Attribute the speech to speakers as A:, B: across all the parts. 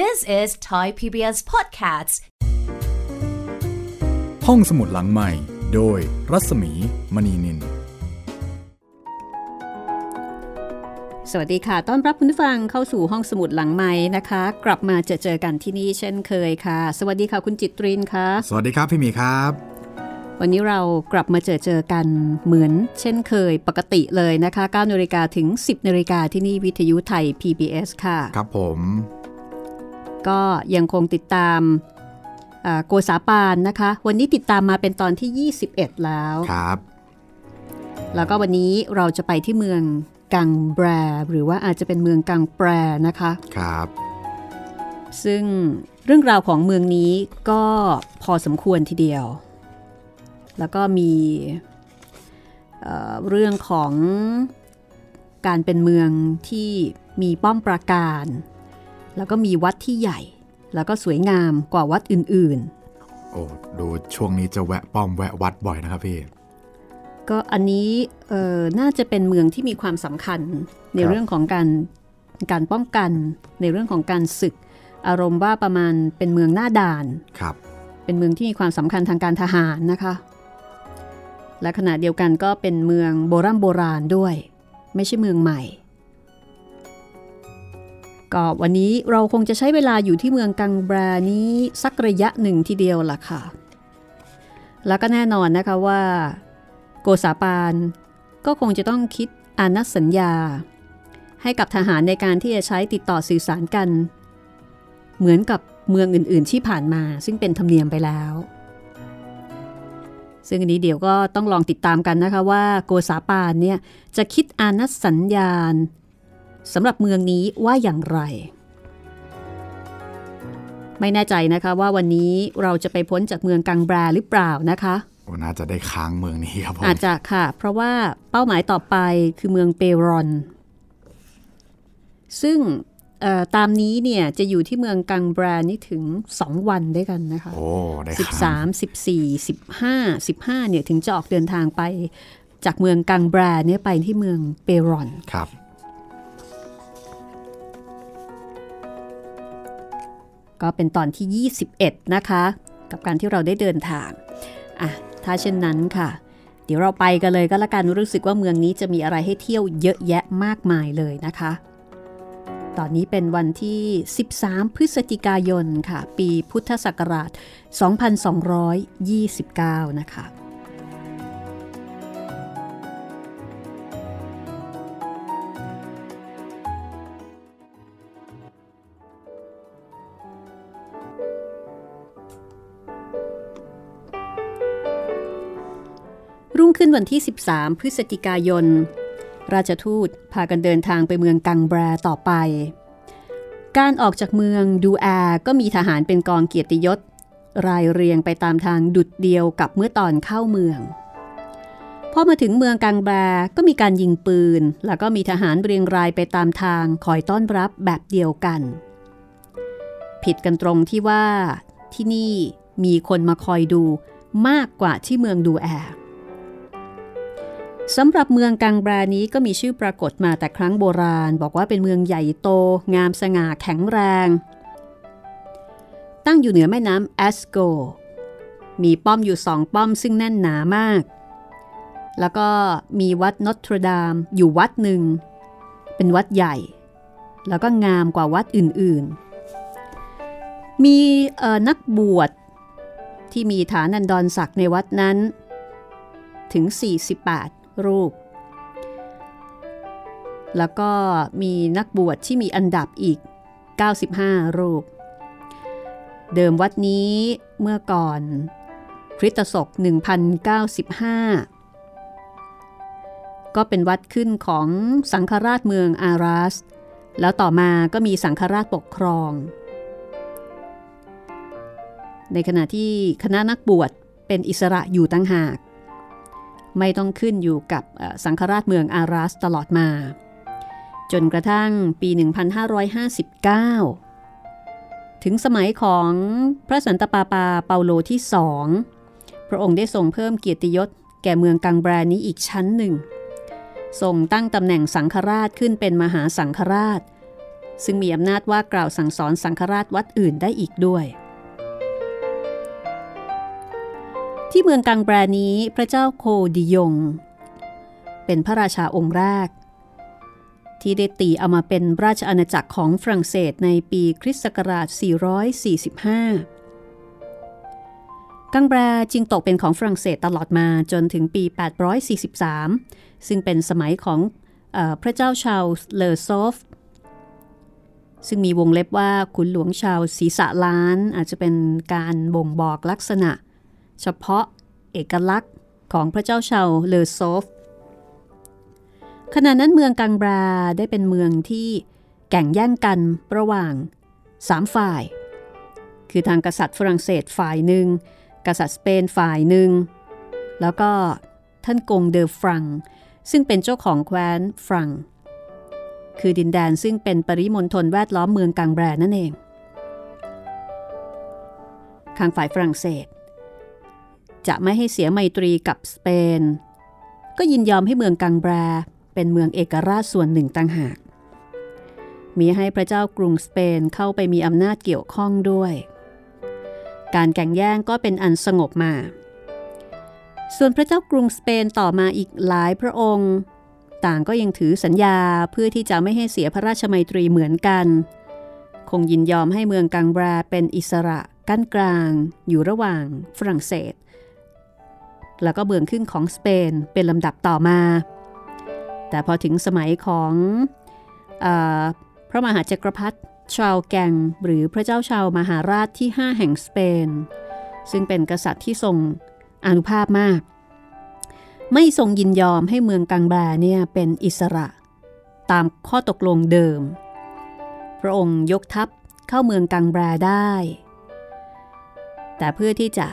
A: This is Thai PBS Podcasts
B: ห้องสมุดหลังใหม่ โดยรัศมีมณีนิน
C: สวัสดีค่ะ ต้อนรับคุณผู้ฟังเข้าสู่ห้องสมุดหลังใหม่นะคะ กลับมาเจอเจอกันที่นี่เช่นเคยค่ะ สวัสดีค่ะคุณจิตรินค่ะ
B: สวัสดีครับพี่หมีครับ
C: วันนี้เรากลับมาเจอเจอกันเหมือนเช่นเคยปกติเลยนะคะ9นาฬิกาถึง 10นาฬิกาที่นี่วิทยุไทย PBS ค่ะ
B: ครับผม
C: ก็ยังคงติดตามอ่าโกษาปานนะคะ วันนี้ติดตามมาเป็นตอนที่ 21 แล้ว
B: ครับ
C: แล้วก็วันนี้เราจะไปที่เมืองกังแบร หรือว่าอาจจะเป็นเมืองกังแปรนะคะ
B: ครับ
C: ซึ่งเรื่องราวของเมืองนี้ก็พอสมควรทีเดียว แล้วก็มีเอ่อเรื่องของการเป็นเมืองที่มีป้อมปราการ แล้วก็มีวัดที่ใหญ่ แล้วก็สวยงามกว่าวัดอื่น
B: โอ้ดูช่วงนี้จะแวะป้อมแวะวัดบ่อยนะครับพี่
C: ๆก็อันนี้เอ่อน่าจะเป็นเมืองที่มีความสำคัญใน
B: ครับ
C: เรื่องของการการป้องกัน ในเรื่องของการศึก อารมณ์ว่าประมาณเป็นเมืองหน้าด่าน
B: ครับ
C: เป็นเมืองที่มีความสำคัญทางการทหารนะคะ และขณะเดียวกันก็เป็นเมืองโบราณโบราณด้วย ไม่ใช่เมืองใหม่ ก็วันนี้เราคงจะใช้เวลาอยู่ที่เมืองกังแบรานี้สักระยะหนึ่งทีเดียวล่ะค่ะ แล้วก็แน่นอนนะคะว่า โกษาปานก็คงจะต้องคิดอานัดสัญญา ให้กับทหารในการที่จะใช้ติดต่อสื่อสารกัน เหมือนกับเมืองอื่นๆที่ผ่านมา ซึ่งเป็นธรรมเนียมไปแล้ว ซึ่งอันนี้เดี๋ยวก็ต้องลองติดตามกันนะคะว่าโกษาปานเนี่ยจะคิดอานัดสัญญาณ สำหรับเมืองนี้ว่าอย่างไร ไม่แน่ใจนะคะว่าวันนี้เราจะไปพ้นจากเมืองกังแบราหรือเปล่านะคะ
B: โอ้น่าจะได้ค้างเมืองนี้ครับผม
C: อาจจะค่ะ เพราะว่าเป้าหมายต่อไปคือเมืองเปรอน ซึ่งเอ่อตามนี้เนี่ยจะอยู่ที่เมืองกังแบรานี่ถึง 2 วันด้วยกันนะคะ
B: โอ้ได้ค้าง
C: 13 14 15 15เนี่ยถึงจะออกเดินทางไปจากเมืองกังแบราเนี่ยไปที่เมืองเปรอน
B: ครับ
C: ก็เป็นตอนที่ 21 นะคะ กับการที่เราได้เดินทางอะถ้าเช่นนั้นค่ะ เดี๋ยวเราไปกันเลยก็แล้วกันรู้สึกว่าเมืองนี้จะมีอะไรให้เที่ยวเยอะแยะมากมายเลยนะคะ ตอนนี้เป็นวันที่ 13 พฤศจิกายนค่ะ ปีพุทธศักราช 2229 นะคะ ขึ้นวันที่ 13 พฤศจิกายน ราชทูตพากันเดินทางไปเมืองกังแบรต่อไป การออกจากเมืองดูแอร์ก็มีทหารเป็นกองเกียรติยศ รายเรียงไปตามทางดุดเดียวกับเมื่อตอนเข้าเมืองพอมาถึงเมืองกังแบรก็มีการยิงปืน แล้วก็มีทหารเรียงรายไปตามทางคอยต้อนรับแบบเดียวกัน ผิดกันตรงที่ว่าที่นี่มีคนมาคอยดูมากกว่าที่เมืองดูแอร์ สำหรับเมืองกังบรานี้ก็มีชื่อปรากฏมาแต่ครั้งโบราณ บอกว่าเป็นเมืองใหญ่โต งามสง่าแข็งแรง ตั้งอยู่เหนือแม่น้ำแอสโก มีป้อมอยู่สองป้อมซึ่งแน่นหนามาก แล้วก็มีวัดนอตรดามอยู่วัดหนึ่ง เป็นวัดใหญ่ แล้วก็งามกว่าวัดอื่นๆ มีนักบวชที่มีฐานันดรศักดิ์ในวัดนั้นถึง 48 รูป แล้วก็มีนักบวชที่มีอันดับอีก 95 รูป เดิมวัดนี้เมื่อก่อนคริสตศก 1095 ก็เป็นวัดขึ้นของสังฆราชเมืองอารัส แล้วต่อมาก็มีสังฆราชปกครอง ในขณะที่คณะนักบวชเป็นอิสระอยู่ตั้งหาก ไม่ต้องขึ้นอยู่กับสังฆราชเมืองอารัสตลอดมา จนกระทั่งปี 1559 ถึงสมัยของพระสันตะปาปาเปาโลที่สองพระองค์ได้ทรงเพิ่มเกียรติยศแก่เมืองกังแบรานี้อีกชั้นหนึ่งทรงตั้งตำแหน่งสังฆราชขึ้นเป็นมหาสังฆราช ซึ่งมีอำนาจว่ากล่าวสั่งสอนสังฆราชวัดอื่นได้อีกด้วย ที่เมืองกังแบรนี้พระเจ้าโคดิยง เป็นพระราชาองค์แรก ที่ได้ตีเอามาเป็นราชอาณาจักรของฝรั่งเศสในปีคริสต์ศักราช 445 กังแบรจึงตกเป็นของฝรั่งเศสตลอดมาจนถึงปี 843 ซึ่งเป็นสมัยของอพระเจ้าชาวเลอโซฟซึ่งมีวงเล็บว่าขุนหลวงชาวศีสะล้านอาจจะเป็นการบ่งบอกลักษณะ เฉพาะเอกลักษณ์ของพระเจ้าชาวเลอโซฟ ขณะนั้นเมืองกังบราได้เป็นเมืองที่แข่งแย่งกันระหว่างสามฝ่าย คือทางกษัตริย์ฝรั่งเศสฝ่ายหนึ่ง กษัตริย์สเปนฝ่ายหนึ่ง แล้วก็ท่านกงเดอฟรัง ซึ่งเป็นเจ้าของแคว้นฟรัง คือดินแดนซึ่งเป็นปริมณฑลแวดล้อมเมืองกังแบรนั่นเองข้างฝ่ายฝรั่งเศส จะไม่ให้เสียไมตรีกับสเปน ก็ยินยอมให้เมืองกังแบรเป็นเมืองเอกราชส่วนหนึ่งต่างหาก มีให้พระเจ้ากรุงสเปนเข้าไปมีอำนาจเกี่ยวข้องด้วย การแข่งแย่งก็เป็นอันสงบมา ส่วนพระเจ้ากรุงสเปนต่อมาอีกหลายพระองค์ ต่างก็ยังถือสัญญาเพื่อที่จะไม่ให้เสียพระราชมัยตรีเหมือนกัน คงยินยอมให้เมืองกังบราเป็นอิสระกั้นกลาง อยู่ระหว่างฝรั่งเศส แล้วก็เบืองขึ้นของสเปนเป็นลำดับต่อมา แต่พอถึงสมัยของอพระมหาจักรพรรดิชาวแกงหรือพระเจ้าชาวมหาราชที่ 5 แห่งสเปน ซึ่งเป็นกษัตริย์ที่ทรงอนุภาพมาก ไม่ทรงยินยอมให้เมืองกังแบเนี่ยเป็นอิสระ ตามข้อตกลงเดิม พระองค์ยกทัพเข้าเมืองกังแบได้ แต่เพื่อที่จะ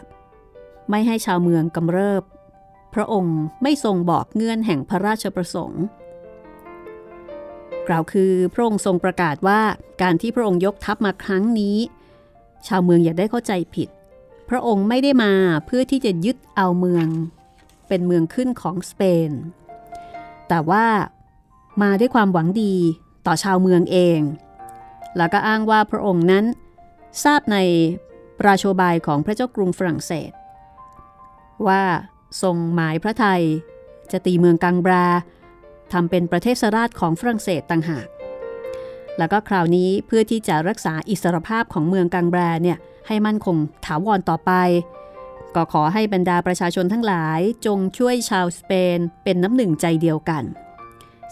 C: ไม่ให้ชาวเมืองกำเริบ พระองค์ไม่ทรงบอกเงื่อนแห่งพระราชประสงค์ กล่าวคือพระองค์ทรงประกาศว่าการที่พระองค์ยกทัพมาครั้งนี้ ชาวเมืองอย่าได้เข้าใจผิด พระองค์ไม่ได้มาเพื่อที่จะยึดเอาเมือง เป็นเมืองขึ้นของสเปน แต่ว่ามาด้วยความหวังดีต่อชาวเมืองเอง แล้วก็อ้างว่าพระองค์นั้นทราบในราโชบายของพระเจ้ากรุงฝรั่งเศส ว่าทรงหมายพระไทย จะตีเมืองกังบราทำเป็นประเทศราชของฝรั่งเศสต่างหาก แล้วก็คราวนี้เพื่อที่จะรักษาอิสรภาพของเมืองกังแบรเนี่ยให้มั่นคงถาวรต่อไป ก็ขอให้บรรดาประชาชนทั้งหลายจงช่วยชาวสเปนเป็นน้ำหนึ่งใจเดียวกัน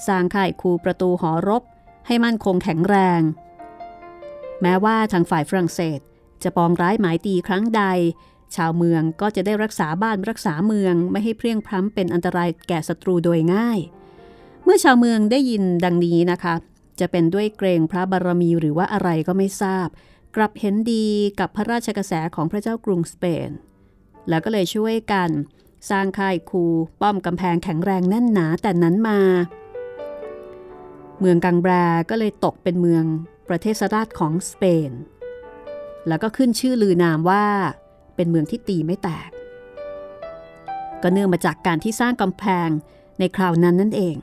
C: สร้างค่ายคูประตูหอรบ ให้มั่นคงแข็งแรง แม้ว่าทางฝ่ายฝรั่งเศส จะปองร้ายหมายตีครั้งใด ชาวเมืองก็จะได้รักษาบ้านรักษาเมืองไม่ให้เพลียงพล้ำเป็นอันตรายแก่ศัตรูโดยง่าย เมื่อชาวเมืองได้ยินดังนี้นะคะ จะเป็นด้วยเกรงพระบารมีหรือว่าอะไรก็ไม่ทราบ กลับเห็นดีกับพระราชกระแสของพระเจ้ากรุงสเปน แล้วก็เลยช่วยกันสร้างค่ายคูป้อมกำแพงแข็งแรงแน่นหนาแต่นั้นมา เมืองกังแบรก็เลยตกเป็นเมืองประเทศราชของสเปน แล้วก็ขึ้นชื่อลือนามว่า เป็นเมืองที่ตีไม่แตก ก็เนื่องมาจากการที่สร้างกำแพงในคราวนั้นนั่นเอง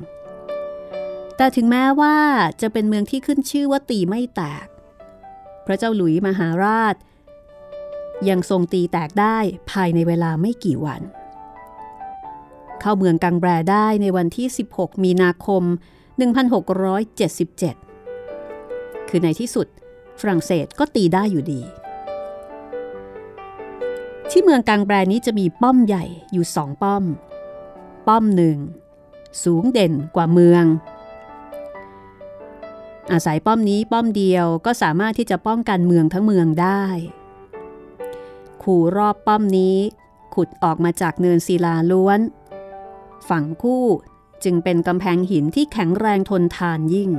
C: แต่ถึงแม้ว่าจะเป็นเมืองที่ขึ้นชื่อว่าตีไม่แตก พระเจ้าหลุยมหาราช ยังทรงตีแตกได้ภายในเวลาไม่กี่วัน เข้าเมืองกังแบรได้ในวันที่ 16 มีนาคม 1677 คือในที่สุดฝรั่งเศสก็ตีได้อยู่ดี ที่เมืองกังแบรนี้จะมีป้อมใหญ่อยู่สองป้อม ป้อมหนึ่ง สูงเด่นกว่าเมือง อาศัยป้อมนี้ป้อมเดียวก็สามารถที่จะป้องกันเมืองทั้งเมืองได้ ขู่รอบป้อมนี้ขุดออกมาจากเนินศิลาล้วน ฝั่งคู่จึงเป็นกำแพงหินที่แข็งแรงทนทานยิ่ง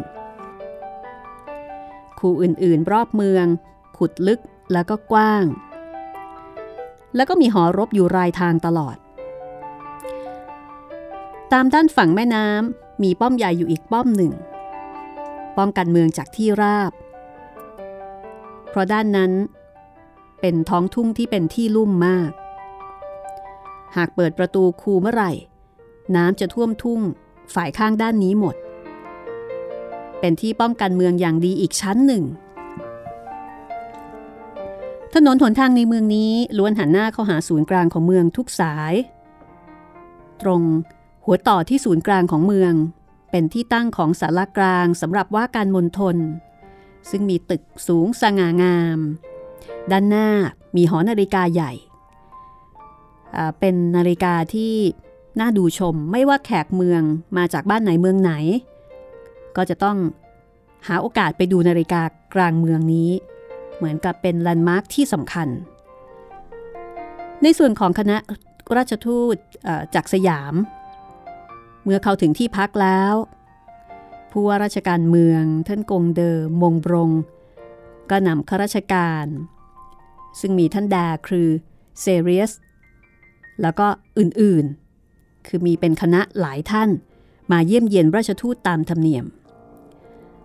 C: คู่อื่นๆรอบเมือง ขุดลึกแล้วก็กว้าง แล้วก็มีหอรบอยู่รายทางตลอด ตามด้านฝั่งแม่น้ำมีป้อมใหญ่อยู่อีกป้อมหนึ่ง ป้องกันเมืองจากที่ราบ เพราะด้านนั้น เป็นท้องทุ่งที่เป็นที่ลุ่มมาก หากเปิดประตูคูเมื่อไหร่ น้ำจะท่วมทุ่งฝ่ายข้างด้านนี้หมดเเป็นที่ป้องกันเมืองอย่างดีอีกชั้นหนึ่ง ถนนหนทางในเมืองนี้ล้วนหันหน้าเข้าหาศูนย์กลางของเมืองทุกสาย ตรงหัวต่อที่ศูนย์กลางของเมือง เป็นที่ตั้งของสารกลางสำหรับว่าการมณฑลซึ่งมีตึกสูงสง่างาม ด้านหน้ามีหอนาฬิกาใหญ่ เป็นนาฬิกาที่น่าดูชมไม่ว่าแขกเมืองมาจากบ้านไหนเมืองไหน ก็จะต้องหาโอกาสไปดูนาฬิกากลางเมืองนี้ เหมือนกับเป็นแลนด์มาร์คที่สำคัญ ในส่วนของคณะราชทูตจากสยาม เมื่อเข้าถึงที่พักแล้ว ผู้ว่าราชการเมืองท่านกงเดอมงบรงก็นำข้าราชการ ซึ่งมีท่านดาคือเซเรียสแล้วก็อื่นๆ คือมีเป็นคณะหลายท่านมาเยี่ยมเยียนราชทูตตามธรรมเนียม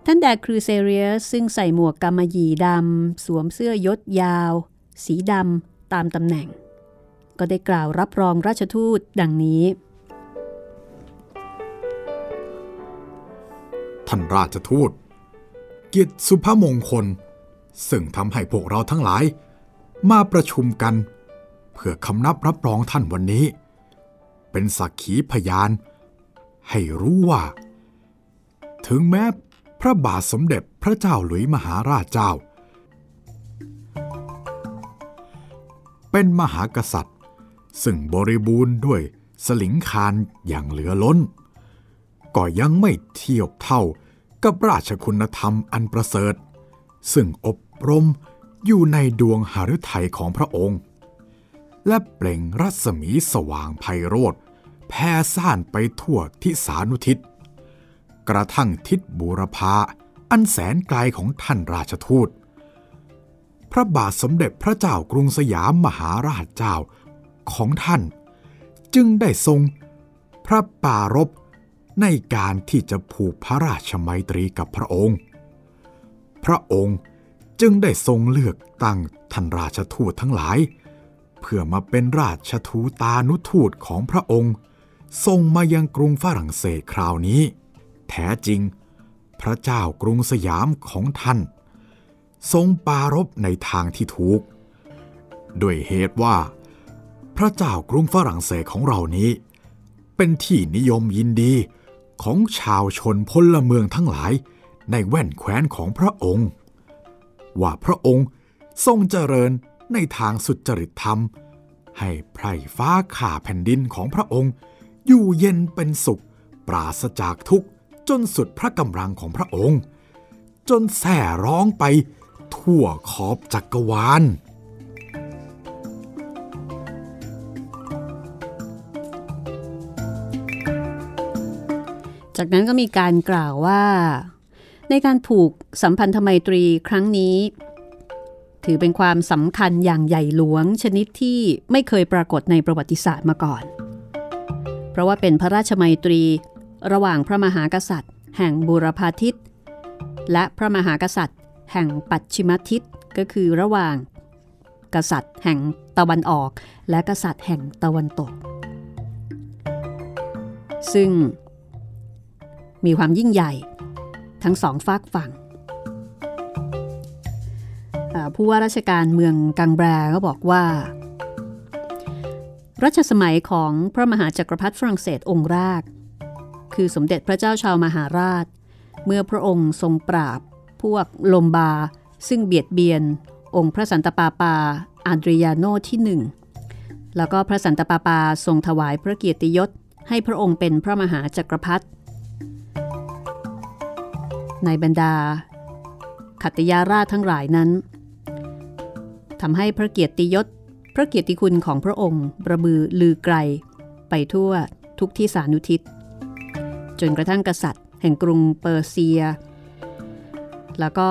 C: ท่านแดครูเซเรียสซึ่งใส่หมวกกำมะหยี่ดำ สวมเสื้อยศยาว สีดำตามตำแหน่ง ก็ได้กล่าวรับรองราชทูตดังนี้
B: ท่านราชทูต เกียรติสุภมงคล ซึ่งทำให้พวกเราทั้งหลาย มาประชุมกัน เพื่อคำนับรับรองท่านวันนี้ เป็นสักขีพยาน ให้รู้ว่า ถึงแม้ พระบาทสมเด็จพระเจ้าหลุยมหาราชเจ้า เป็นมหากษัตริย์ ซึ่งบริบูรณ์ด้วยสลิงคารอย่างเหลือล้น ก็ยังไม่เทียบเท่ากับราชคุณธรรมอันประเสริฐ ซึ่งอบรมอยู่ในดวงหฤทัยของพระองค์ และเปล่งรัศมีสว่างไพโรธแผ่ซ่านไปทั่วทิศานุทิศ กระทั่งทิศบูรพาอันแสนไกลของท่านราชทูต พระบาทสมเด็จพระเจ้ากรุงสยามมหาราชเจ้าของท่าน จึงได้ทรงพระปารบในการที่จะผูกพระราชมัยตรีกับพระองค์ พระองค์จึงได้ทรงเลือกตั้งท่านราชทูตทั้งหลาย เพื่อมาเป็นราชทูตานุทูตของพระองค์ ทรงมายังกรุงฝรั่งเศสคราวนี้ แท้จริง พระเจ้ากรุงสยามของท่าน ทรงปารบในทางที่ถูก ด้วยเหตุว่า พระเจ้ากรุงฝรั่งเศสของเรานี้ เป็นที่นิยมยินดีของชาวชนพลเมืองทั้งหลายในแว่นแคว้นของพระองค์ ว่าพระองค์ทรงเจริญในทางสุจริตธรรม ให้ไพร่ฟ้าข่าแผ่นดินของพระองค์ อยู่เย็นเป็นสุข ปราศจากทุกข์ จนสุดพระกำลังของพระองค์ จนแส่ร้องไปทั่วขอบจักรวาล
C: จากนั้นก็มีการกล่าวว่า ในการผูกสัมพันธไมตรีครั้งนี้ ถือเป็นความสำคัญอย่างใหญ่หลวงชนิดที่ไม่เคยปรากฏในประวัติศาสตร์มาก่อน เพราะว่าเป็นพระราชไมตรี ระหว่างพระมหากษัตริย์ แห่งบูรพาทิตและพระมหากษัตริย์ แห่งปัจฉิมทิศก็คือระหว่าง กษัตริย์แห่งตะวันออก และกษัตริย์แห่งตะวันตก ซึ่งมีความยิ่งใหญ่ทั้งสองฝากฝั่งผู้ว่าราชการเมืองกังแบรก็บอกว่า รัชสมัยของพระมหาจักรพรรดิฝรั่งเศสองค์แรก คือสมเด็จพระเจ้าชาวมหาราช เมื่อพระองค์ทรงปราบ พวกลมบา ซึ่งเบียดเบียน องค์พระสันตปาปาอาดริยาโนที่หนึ่งแล้วก็พระสันตปาปาทรงถวายพระเกียรติยศ ให้พระองค์เป็นพระมหาจักรพรรดิในบรรดา ขัตยาราชทั้งหลายนั้นทำให้พระเกียรติยศ พระเกียรติคุณของพระองค์ ประบือลือไกล ไปทั่วทุกที่สานุทิศ จนกระทั่งกษัตริย์ แห่งกรุงเปอร์เซีย แล้วก็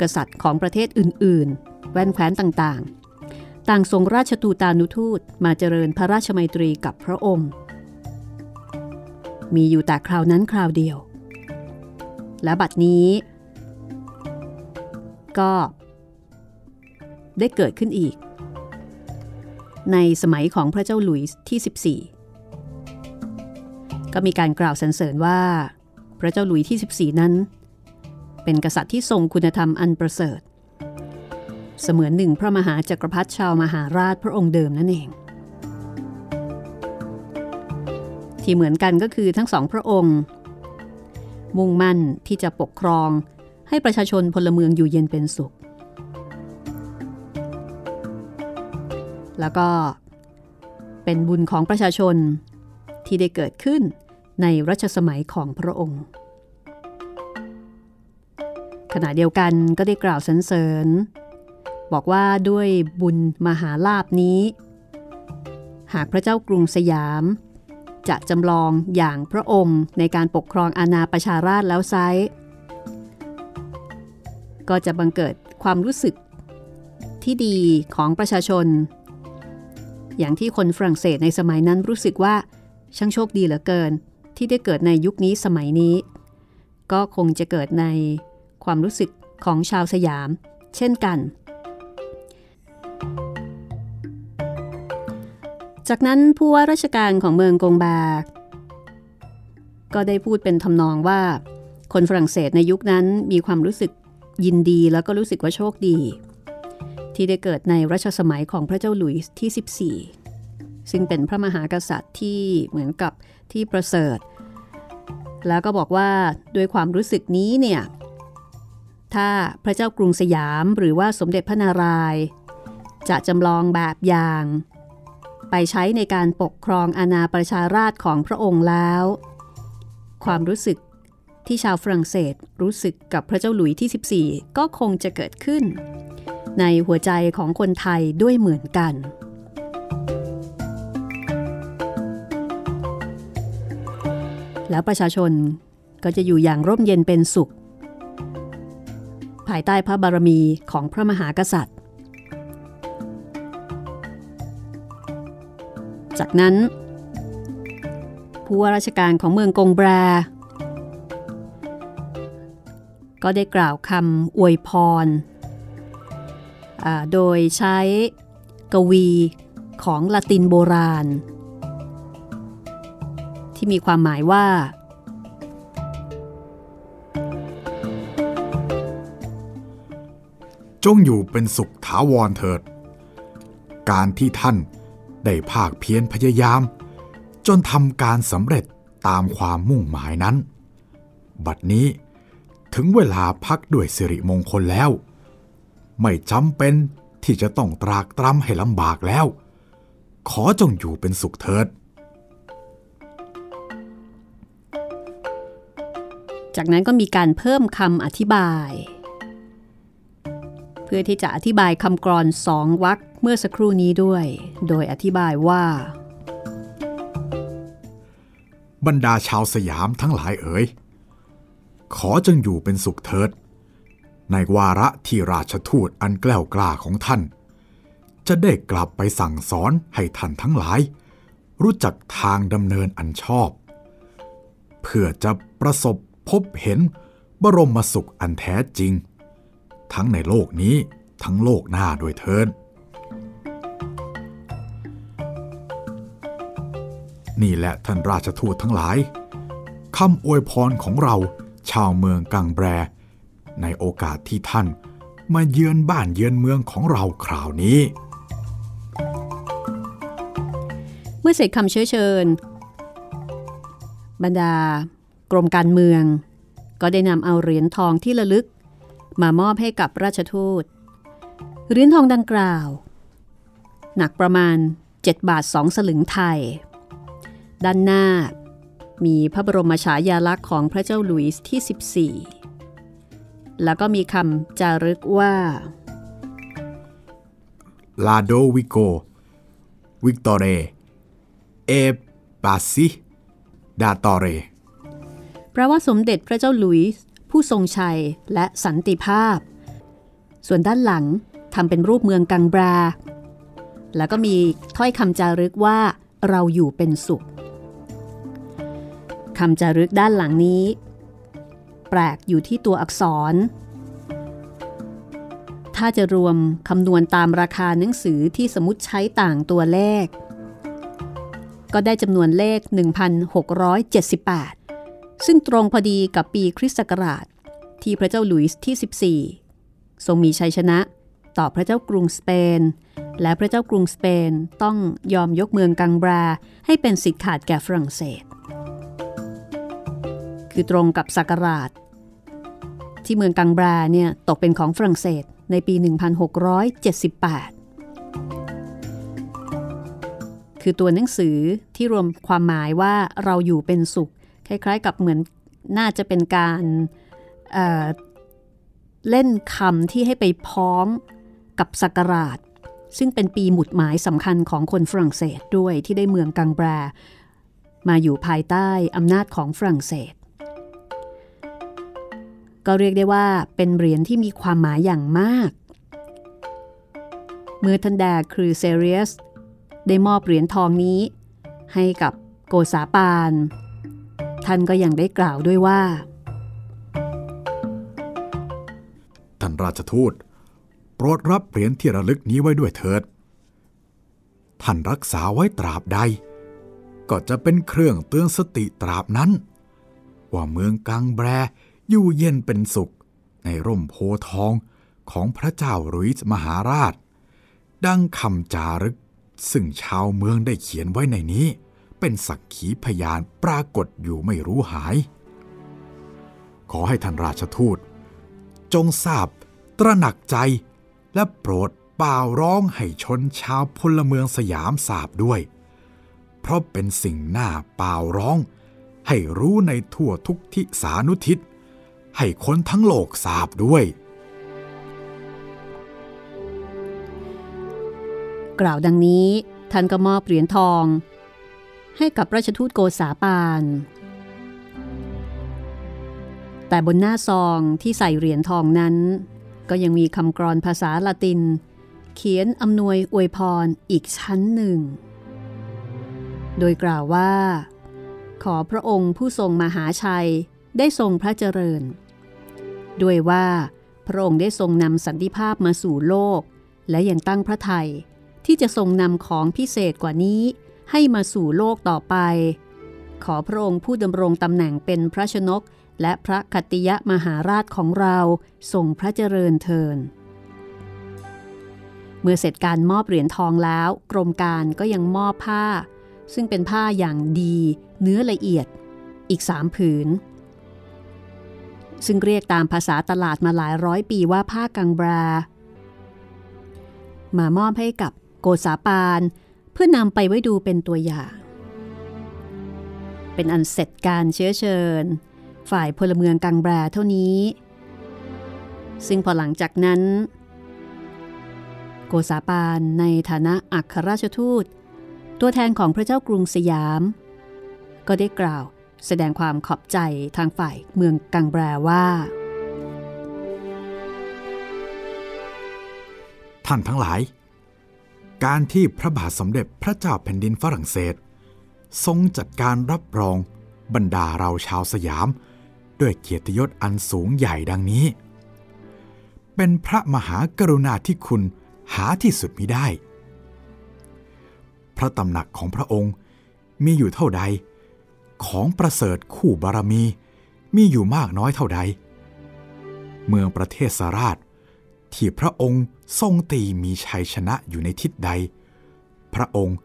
C: กษัตริย์ของประเทศอื่น ๆ แว่นแคว้นต่างๆ ต่างทรงราชตูตานุทูตมาเจริญพระราชมัยตรีกับพระองค์ มีอยู่แต่คราวนั้นคราวเดียว และบัดนี้ ก็ได้เกิดขึ้นอีก ในสมัยของพระเจ้าหลุยส์ที่ 14 ก็มีการกล่าวสรรเสริญว่า พระเจ้าหลุยส์ที่ 14 นั้น เป็นกษัตริย์ที่ทรงคุณธรรมอันประเสริฐ เสมือนหนึ่งพระมหาจักรพรรดิชาวมหาราชพระองค์เดิมนั่นเอง ที่เหมือนกันก็คือทั้งสองพระองค์ มุ่งมั่นที่จะปกครองให้ประชาชนพลเมืองอยู่เย็นเป็นสุข แล้วก็เป็นบุญของประชาชน ที่ได้เกิดขึ้นในรัชสมัยของพระองค์ ขณะเดียวกันก็ได้กล่าวสรรเสริญ บอกว่าด้วยบุญมหาลาบนี้ หากพระเจ้ากรุงสยาม จะจำลองอย่างพระองค์ในการปกครองอาณาประชาราชแล้วไซก็จะบังเกิดความรู้สึกที่ดีของประชาชน อย่างที่คนฝรั่งเศสในสมัยนั้นรู้สึกว่า ช่างโชคดีเหลือเกิน ที่ได้เกิดในยุคนี้สมัยนี้ ก็คงจะเกิดในความรู้สึกของชาวสยาม เช่นกัน จากนั้นผู้ว่าราชการของเมืองกงบา ก็ได้พูดเป็นทำนองว่า คนฝรั่งเศสในยุคนั้นมีความรู้สึกยินดีแล้วก็รู้สึกว่าโชคดี ที่ได้เกิดในรัชสมัยของพระเจ้าหลุยส์ที่ 14 ซึ่งเป็นพระมหากษัตริย์ที่เหมือนกับที่ประเสริฐ แล้วก็บอกว่าด้วยความรู้สึกนี้เนี่ยถ้าพระเจ้ากรุงสยามหรือว่าสมเด็จพระนารายณ์จะจำลองแบบอย่าง ไปใช้ในการปกครองอาณาประชาราชของพระองค์แล้ว ความรู้สึกที่ชาวฝรั่งเศสรู้สึกกับพระเจ้าหลุยที่ 14 ก็คงจะเกิดขึ้น ในหัวใจของคนไทยด้วยเหมือนกัน แล้วประชาชนก็จะอยู่อย่างร่มเย็นเป็นสุข ภายใต้พระบารมีของพระมหากษัตริย์ จากนั้น ผู้ว่าราชการของเมืองกงแบร ก็ได้กล่าวคำอวยพร โดยใช้กวีของละตินโบราณ ที่มีความหมายว่า
B: จงอยู่เป็นสุขถาวรเถิด การที่ท่านได้ภาคเพียรพยายาม จนทำการสำเร็จตามความมุ่งหมายนั้น บัดนี้ถึงเวลาพักด้วยสิริมงคลแล้ว ไม่จำเป็นที่จะต้องตรากตรำให้ลำบากแล้ว ขอจงอยู่เป็นสุขเถิด
C: จากนั้นก็มีการเพิ่มคำอธิบาย เพื่อที่จะอธิบายคำกรอนสองวรรคเมื่อสักครู่นี้ด้วย โดยอธิบายว่า
B: บรรดาชาวสยามทั้งหลายเอ๋ยขอจงอยู่เป็นสุขเถิด ในวาระที่ราชทูตอันแกล้วกล้าของท่าน จะได้กลับไปสั่งสอนให้ท่านทั้งหลาย รู้จักทางดำเนินอันชอบ เพื่อจะประสบ พบเห็นบรมสุขอันแท้จริง ทั้งในโลกนี้ทั้งโลกหน้าด้วยเทินนี่แหละท่านราชทูตทั้งหลายคำอวยพรของเราชาวเมืองกังแบร ในโอกาสที่ท่านมาเยือนบ้านเยือนเมืองของเราคราวนี้
C: เมื่อเสร็จคำเชื้อเชิญ บรรดา กรมการเมือง ก็ได้นำเอาเหรียญทองที่ระลึก มามอบให้กับราชทูตเหรียญทองดังกล่าว หนักประมาณ 7 บาท 2 สลึงไทย ด้านหน้า มีพระบรมฉายาลักษณ์ของพระเจ้าหลุยส์ที่ 14 แล้วก็มีคำจารึกว่า
B: ลาโดวิโกวิกตอเร เอปาซิ ดาตอเร
C: แปลว่าสมเด็จพระเจ้าหลุยส์ผู้ทรงชัยและสันติภาพ ส่วนด้านหลังทำเป็นรูปเมืองกังบรา แล้วก็มีถ้อยคำจารึกว่าเราอยู่เป็นสุขคำจารึกด้านหลังนี้ แปลกอยู่ที่ตัวอักษร ถ้าจะรวมคำนวณตามราคาหนังสือที่สมมติใช้ต่างตัวเลข ก็ได้จำนวนเลข 1,678 ซึ่งตรงพอดีกับปีคริสต์ศักราช ที่พระเจ้าหลุยส์ที่ 14 ทรงมีชัยชนะต่อพระเจ้ากรุงสเปน และพระเจ้ากรุงสเปนต้องยอมยกเมืองกังบรา ให้เป็นสิทธิ์ขาดแก่ฝรั่งเศส คือตรงกับศักราช ที่เมืองกังบราเนี่ยตกเป็นของฝรั่งเศสในปี 1678 คือตัวหนังสือที่รวมความหมายว่าเราอยู่เป็นสุข คล้ายๆกับเหมือนน่าจะเป็นการเเล่นคำที่ให้ไปพ้องกับศักราช ซึ่งเป็นปีหมุดหมายสำคัญของคนฝรั่งเศสด้วยที่ได้เมืองกังแบร มาอยู่ภายใต้อำนาจของฝรั่งเศส ก็เรียกได้ว่าเป็นเหรียญที่มีความหมายอย่างมาก เมื่อทันแดครูเซเรียสได้มอบเหรียญทองนี้ให้กับโกษาปาน ท่านก็ยังได้กล่าวด้วยว่า
B: ท่านราชทูต โปรดรับเหรียญที่ระลึกนี้ไว้ด้วยเถิด ท่านรักษาไว้ตราบใด ก็จะเป็นเครื่องเตือนสติตราบนั้น ว่าเมืองกังแบรอยู่เย็นเป็นสุข ในร่มโพทองของพระเจ้ารุยส์มหาราช ดังคำจารึกซึ่งชาวเมืองได้เขียนไว้ในนี้ เป็นสักขีพยานปรากฏอยู่ไม่รู้หาย ขอให้ท่านราชทูต จงทราบตระหนักใจและโปรดเป่าร้องให้ชนชาวพลเมืองสยามทราบด้วย เพราะเป็นสิ่งหน้าเป่าร้อง ให้รู้ในทั่วทุกทิสานุทิศ ให้คนทั้งโลกทราบด้วย
C: กล่าวดังนี้ท่านก็มอบเหรียญทอง ให้กับราชทูตโกษาปาน แต่บนหน้าซองที่ใส่เหรียญทองนั้น ก็ยังมีคำกรอนภาษาละติน เขียนอำนวยอวยพรอีกชั้นหนึ่ง โดยกล่าวว่า ขอพระองค์ผู้ทรงมหาชัยได้ทรงพระเจริญ ด้วยว่าพระองค์ได้ทรงนำสันติภาพมาสู่โลก และยังตั้งพระไทยที่จะทรงนำของพิเศษกว่านี้ ให้มาสู่โลกต่อไป ขอพระองค์ผู้ดำรงตำแหน่งเป็นพระชนก และพระคติยะมหาราชของเราทรงพระเจริญเทินเมื่อเสร็จการมอบเหรียญทองแล้ว กรมการก็ยังมอบผ้า ซึ่งเป็นผ้าอย่างดี เนื้อละเอียด อีกสามผืน ซึ่งเรียกตามภาษาตลาดมาหลายร้อยปีว่าผ้ากังบรา มามอบให้กับโกษาปาน เพื่อนำไปไว้ดูเป็นตัวอย่าง เป็นอันเสร็จการเชื้อเชิญ ฝ่ายพลเมืองกังแบรเท่านี้ ซึ่งพอหลังจากนั้น โกษาปานในฐานะอัครราชทูต ตัวแทนของพระเจ้ากรุงสยาม ก็ได้กล่าวแสดงความขอบใจทางฝ่ายเมืองกังแบรว่า
B: ท่านทั้งหลาย การที่พระบาทสมเด็จพระเจ้าแผ่นดินฝรั่งเศส ทรงจัดการรับรองบรรดาเราชาวสยาม ด้วยเกียรติยศอันสูงใหญ่ดังนี้ เป็นพระมหากรุณาธิคุณหาที่สุดมิได้ พระตำหนักของพระองค์มีอยู่เท่าใด ของประเสริฐคู่บารมีมีอยู่มากน้อยเท่าใด เมืองประเทศสาราช ที่พระองค์ทรงตีมีชัยชนะอยู่ในทิศใด พระองค์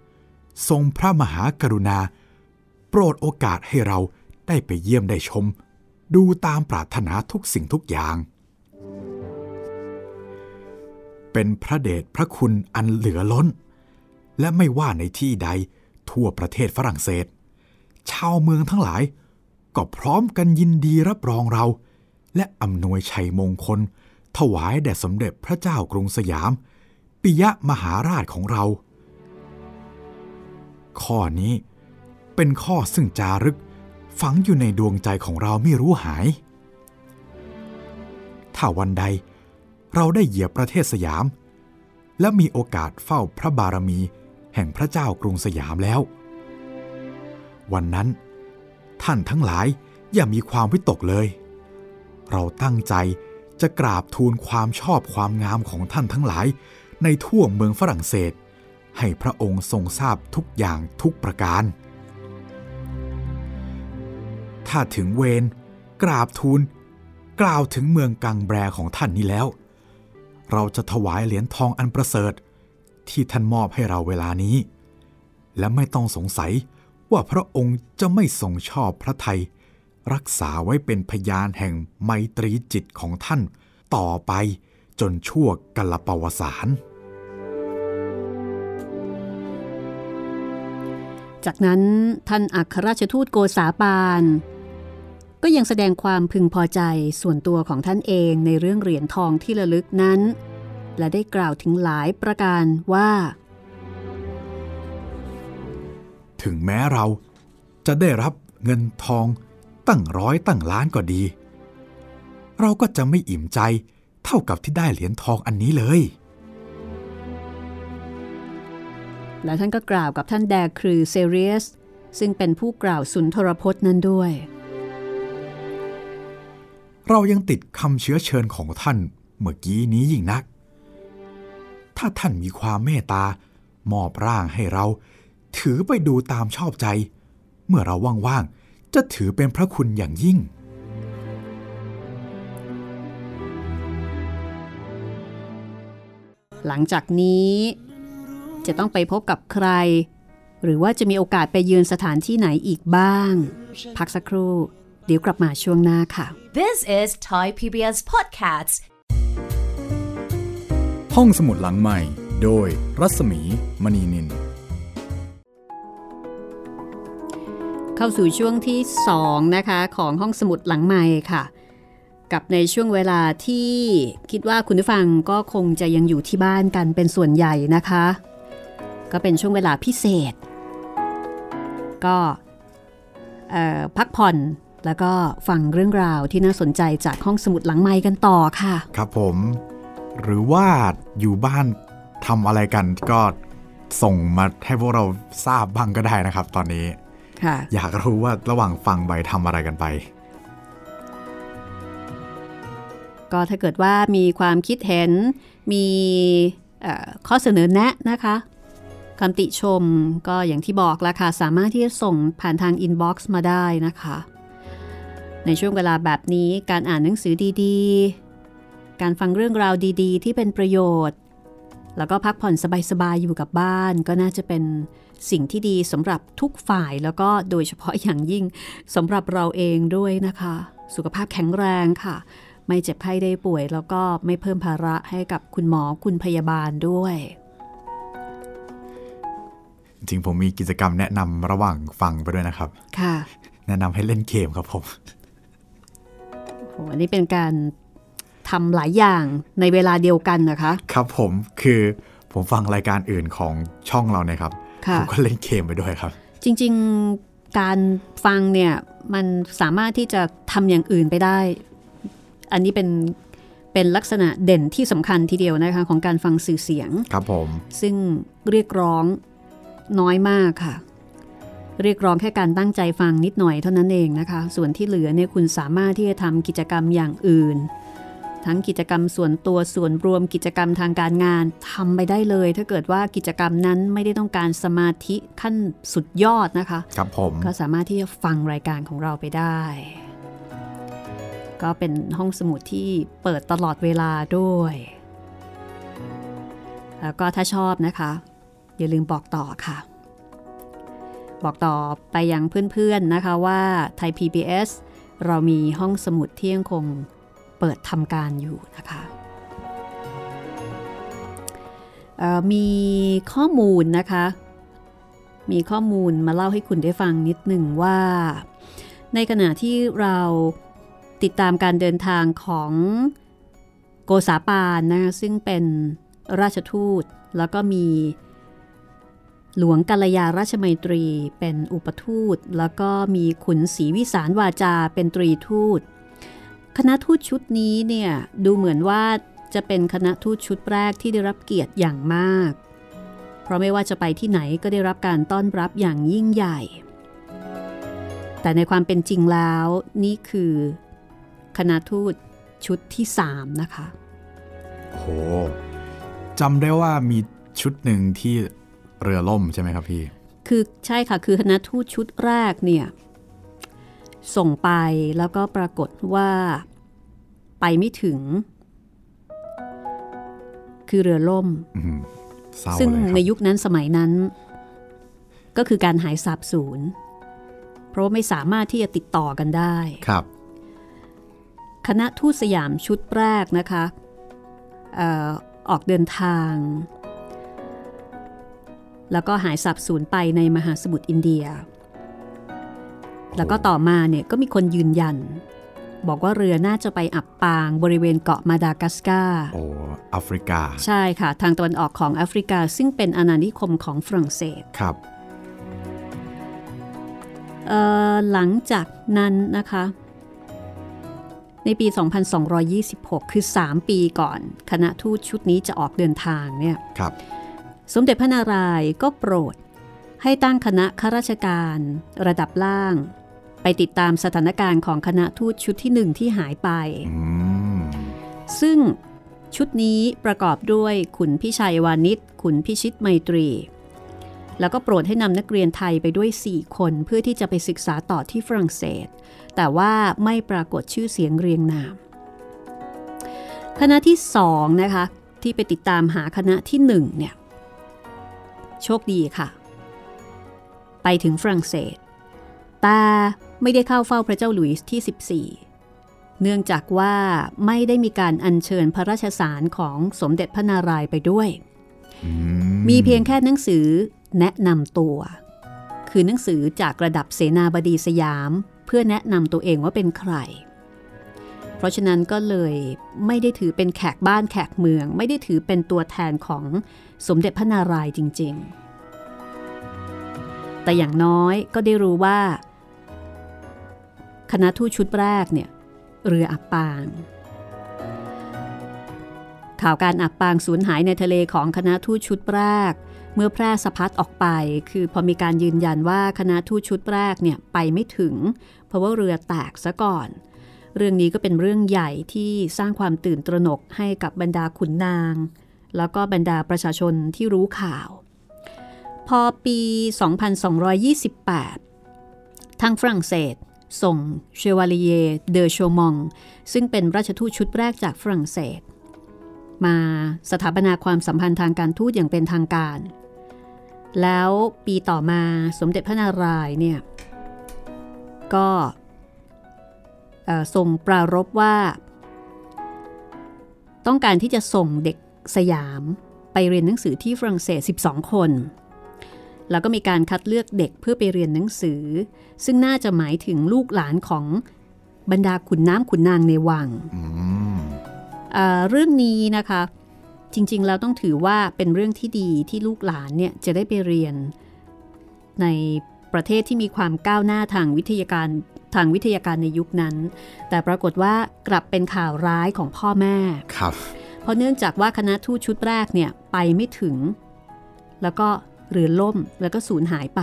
B: ทรงพระมหากรุณา โปรดโอกาสให้เราได้ไปเยี่ยมได้ชม ดูตามปรารถนาทุกสิ่งทุกอย่าง เป็นพระเดชพระคุณอันเหลือล้น และไม่ว่าในที่ใดทั่วประเทศฝรั่งเศส ชาวเมืองทั้งหลาย ก็พร้อมกันยินดีรับรองเรา และอำนวยชัยมงคล ถวายแด่สมเด็จพระเจ้ากรุงสยาม ปิยะมหาราชของเรา ข้อนี้เป็นข้อซึ่งจารึกฝังอยู่ในดวงใจของเราไม่รู้หาย ถ้าวันใดเราได้เหยียบประเทศสยาม และมีโอกาสเฝ้าพระบารมีแห่งพระเจ้ากรุงสยามแล้ว วันนั้น ท่านทั้งหลายอย่ามีความวิตกเลย เราตั้งใจ จะกราบทูลความชอบความงามของท่านทั้งหลาย ในทั่วเมืองฝรั่งเศส ให้พระองค์ทรงทราบทุกอย่างทุกประการ ถ้าถึงเวรกราบทูลกล่าวถึงเมืองกังแบรของท่านนี้แล้ว เราจะถวายเหรียญทองอันประเสริฐ ที่ท่านมอบให้เราเวลานี้ และไม่ต้องสงสัยว่าพระองค์จะไม่ทรงชอบพระไทย รักษาไว้เป็นพยานแห่งไมตรีจิตของท่าน ต่อไปจนชั่วกัลปวสาร
C: จากนั้นท่านอัครราชทูตโกษาปาน ก็ยังแสดงความพึงพอใจส่วนตัวของท่านเองในเรื่องเหรียญทองที่ระลึกนั้น และได้กล่าวถึงหลายประการว่า
B: ถึงแม้เราจะได้รับเงินทอง ตั้งร้อยตั้งล้านก็ดี เราก็จะไม่อิ่มใจเท่ากับที่ได้เหรียญทองอันนี้เลย
C: และท่านก็กล่าวกับท่านแดครือเซเรียส ซึ่งเป็นผู้กล่าวสุนทรพจน์นั้นด้วย
B: เรายังติดคำเชื้อเชิญของท่านเมื่อกี้นี้ยิ่งนัก ถ้าท่านมีความเมตตามอบร่างให้เรา ถือไปดูตามชอบใจ เมื่อเราว่างๆ จะถือเป็นพระคุณอย่างยิ่ง
C: หลังจากนี้จะต้องไปพบกับใคร หรือว่าจะมีโอกาสไปเยือนสถานที่ไหนอีกบ้าง พักสักครู่ เดี๋ยวกลับมาช่วงหน้าค่ะ
A: This is Thai PBS Podcasts.
B: ห้องสมุดหลังใหม่ โดยรัศมีมณีนิน
C: เข้าสู่ช่วงที่ 2 นะคะ ของห้องสมุดหลังใหม่ค่ะ กับในช่วงเวลาที่คิดว่าคุณผู้ฟังก็คงจะยังอยู่ที่บ้านกันเป็นส่วนใหญ่นะคะ ก็เป็นช่วงเวลาพิเศษ ก็พักผ่อนแล้วก็ฟังเรื่องราวที่น่าสนใจจากห้องสมุดหลังไม้กันต่อค่ะ
B: ครับผม หรือว่าอยู่บ้านทำอะไรกันก็ส่งมาให้พวกเราทราบบ้างก็ได้นะครับตอนนี้ อยากรู้ว่าระหว่างฟังไปทำอะไรกันไป
C: ก็ถ้าเกิดว่ามีความคิดเห็น มีเอ่อข้อเสนอแนะนะคะคำติชมก็อย่างที่บอกละค่ะ สามารถที่จะส่งผ่านทางอินบ็อกซ์มาได้นะคะ ในช่วงเวลาแบบนี้การอ่านหนังสือดีๆ การฟังเรื่องราวดีๆ ที่เป็นประโยชน์ แล้วก็พักผ่อนสบายๆ อยู่กับบ้านก็น่าจะเป็น สิ่งที่ดีสำหรับทุกฝ่ายแล้วก็โดยเฉพาะอย่างยิ่งสำหรับเราเองด้วยนะคะ สุขภาพแข็งแรงค่ะ ไม่เจ็บไข้ได้ป่วย แล้วก็ไม่เพิ่มภาระให้กับคุณหมอคุณพยาบาลด้วย
B: จริงๆผมมีกิจกรรมแนะนำระหว่างฟังไปด้วยนะครับ
C: ค่ะ
B: แนะนำให้เล่นเกมครับผม
C: โหอันนี้เป็นการทำหลายอย่างในเวลาเดียวกันนะคะ
B: ครับผมคือผมฟังรายการอื่นของช่องเราเนี่ยครับ
C: ค่ะ
B: ผมก็เล่นเกมไปด้วยครับ
C: จริง ๆ การฟังเนี่ยมันสามารถที่จะทำอย่างอื่นไปได้ อันนี้เป็นเป็นลักษณะเด่นที่สำคัญทีเดียวนะคะของการฟังสื่อเสียง
B: ครับผม
C: ซึ่งเรียกร้องน้อยมากค่ะ เรียกร้องแค่การตั้งใจฟังนิดหน่อยเท่านั้นเองนะคะ ส่วนที่เหลือเนี่ยคุณสามารถที่จะทำกิจกรรมอย่างอื่น ทั้งกิจกรรมส่วนตัวส่วนรวมกิจกรรมทางการงานทำไปได้เลย ถ้าเกิดว่ากิจกรรมนั้นไม่ได้ต้องการสมาธิขั้นสุดยอดนะคะ
B: ครับผม
C: ก็สามารถที่จะฟังรายการของเราไปได้ ก็เป็นห้องสมุดที่เปิดตลอดเวลาด้วย แล้วก็ถ้าชอบนะคะ อย่าลืมบอกต่อค่ะบอกต่อไปยังเพื่อนๆนะคะว่าไทย PBS เรามีห้องสมุดที่ยังคงเปิดทำการอยู่นะคะมีข้อมูลนะคะ มีข้อมูลมาเล่าให้คุณได้ฟังนิดหนึ่งว่า ในขณะที่เราติดตามการเดินทางของโกษาปานนะคะซึ่งเป็นราชทูต แล้วก็มีหลวงกัลยาราชมัยตรีเป็นอุปทูต แล้วก็มีขุนศรีวิสารวาจาเป็นตรีทูต คณะทูตชุดนี้เนี่ยดูเหมือนว่าจะเป็นคณะทูตชุดแรกที่ได้รับเกียรติอย่างมาก เพราะไม่ว่าจะไปที่ไหนก็ได้รับการต้อนรับอย่างยิ่งใหญ่ แต่ในความเป็นจริงแล้วนี่คือ คณะทูตชุดที่3นะคะ
B: โหจำได้ว่ามีชุดหนึ่งที่เรือล่มใช่ไหมครับพี่
C: คือใช่ค่ะคือคณะทูตชุดแรกเนี่ย ส่งไปแล้วก็ปรากฏว่าไปไม่ถึง คือเรือล่ม
B: อืมเศร้า
C: ซึ่ง
B: เลยครับ
C: ในยุคนั้นสมัยนั้น ก็คือการหายสาบสูญเพราะว่าไม่สามารถที่จะติดต่อกันได้
B: ครับ
C: คณะทูตสยามชุดแรกนะคะเอ่อออกเดินทาง แล้วก็หายสับสูญไปในมหาสมุทรอินเดีย แล้วก็ต่อมาเนี่ยก็มีคนยืนยัน บอกว่าเรือน่าจะไปอับปางบริเวณเกาะมาดากัสการ์
B: โอ้แอฟริกา
C: ใช่ค่ะ ทางตะวันออกของแอฟริกา ซึ่งเป็นอาณานิคมของฝรั่งเศส
B: ครับ
C: เอ่อหลังจากนั้นนะคะ ในปี 2226 คือ 3 ปีก่อน คณะทูตชุดนี้จะออกเดินทางเนี่ย
B: ครับ
C: สมเด็จพระนารายณ์ก็โปรดให้ตั้งคณะข้าราชการ ระดับล่าง ไปติดตามสถานการณ์ของคณะทูตชุดที่หนึ่งที่หายไป
B: อืม
C: ซึ่งชุดนี้ประกอบด้วยขุนพิชัยวานิชขุนพิชิตไมตรี แล้วก็โปรดให้นำนักเรียนไทยไปด้วย 4 คนเพื่อที่จะไปศึกษาต่อที่ฝรั่งเศส แต่ว่าไม่ปรากฏชื่อเสียงเรียงนาม คณะที่2นะคะที่ไปติดตามหาคณะที่1เนี่ยโชคดีค่ะ ไปถึงฝรั่งเศสแต่ ไม่ได้เข้าเฝ้าพระเจ้าหลุยส์ที่ 14 เนื่องจากว่าไม่ได้มีการอัญเชิญพระราชสารของสมเด็จพระนารายณ์ไปด้วย
B: อื
C: มีเพียงแค่หนังสือแนะนำตัว คือหนังสือจากระดับเสนาบดีสยาม เพื่อแนะนำตัวเองว่าเป็นใคร เพราะฉะนั้นก็เลยไม่ได้ถือเป็นแขกบ้านแขกเมือง ไม่ได้ถือเป็นตัวแทนของสมเด็จพระนารายณ์จริง ๆ แต่อย่างน้อยก็ได้รู้ว่าค ณะทูตชุดแรกเนี่ยเรืออับปาง ข่าวการอับปางสูญหายในทะเลของคณะทูตชุดแรก เมื่อแพร่สะพัดออกไป คือพอมีการยืนยันว่าคณะทูตชุดแรกเนี่ยไปไม่ถึง เพราะว่าเรือแตกซะก่อน เรื่องนี้ก็เป็นเรื่องใหญ่ที่สร้างความตื่นตระหนกให้กับบรรดาขุนนาง แล้วก็บรรดาประชาชนที่รู้ข่าว พอปี 2228 ทางฝรั่งเศส ส่งเชวาลีเยเดอโชมอง ซึ่งเป็นราชทูตชุดแรกจากฝรั่งเศส มาสถาปนาความสัมพันธ์ทางการทูตอย่างเป็นทางการ แล้วปีต่อมาสมเด็จพระนารายณ์เนี่ยก็เอ่อทรงปรารภว่า ต้องการที่จะส่งเด็กสยามไปเรียนหนังสือที่ฝรั่งเศส 12 คน แล้วก็มีการคัดเลือกเด็กเพื่อไปเรียนหนังสือ ซึ่งน่าจะหมายถึงลูกหลานของบรรดาขุนน้ำขุนนางในวัง
B: อืม
C: เอ่อเรื่องนี้นะคะ จริงๆแล้วต้องถือว่าเป็นเรื่องที่ดีที่ลูกหลานเนี่ยจะได้ไปเรียน ในประเทศที่มีความก้าวหน้าทางวิทยาการทางวิทยาการในยุคนั้น แต่ปรากฏว่ากลับเป็นข่าวร้ายของพ่อแม่
B: ครับ
C: เพราะเนื่องจากว่าคณะทูตชุดแรกเนี่ยไปไม่ถึง แล้วก็ เรือล่มแล้วก็สูญหายไป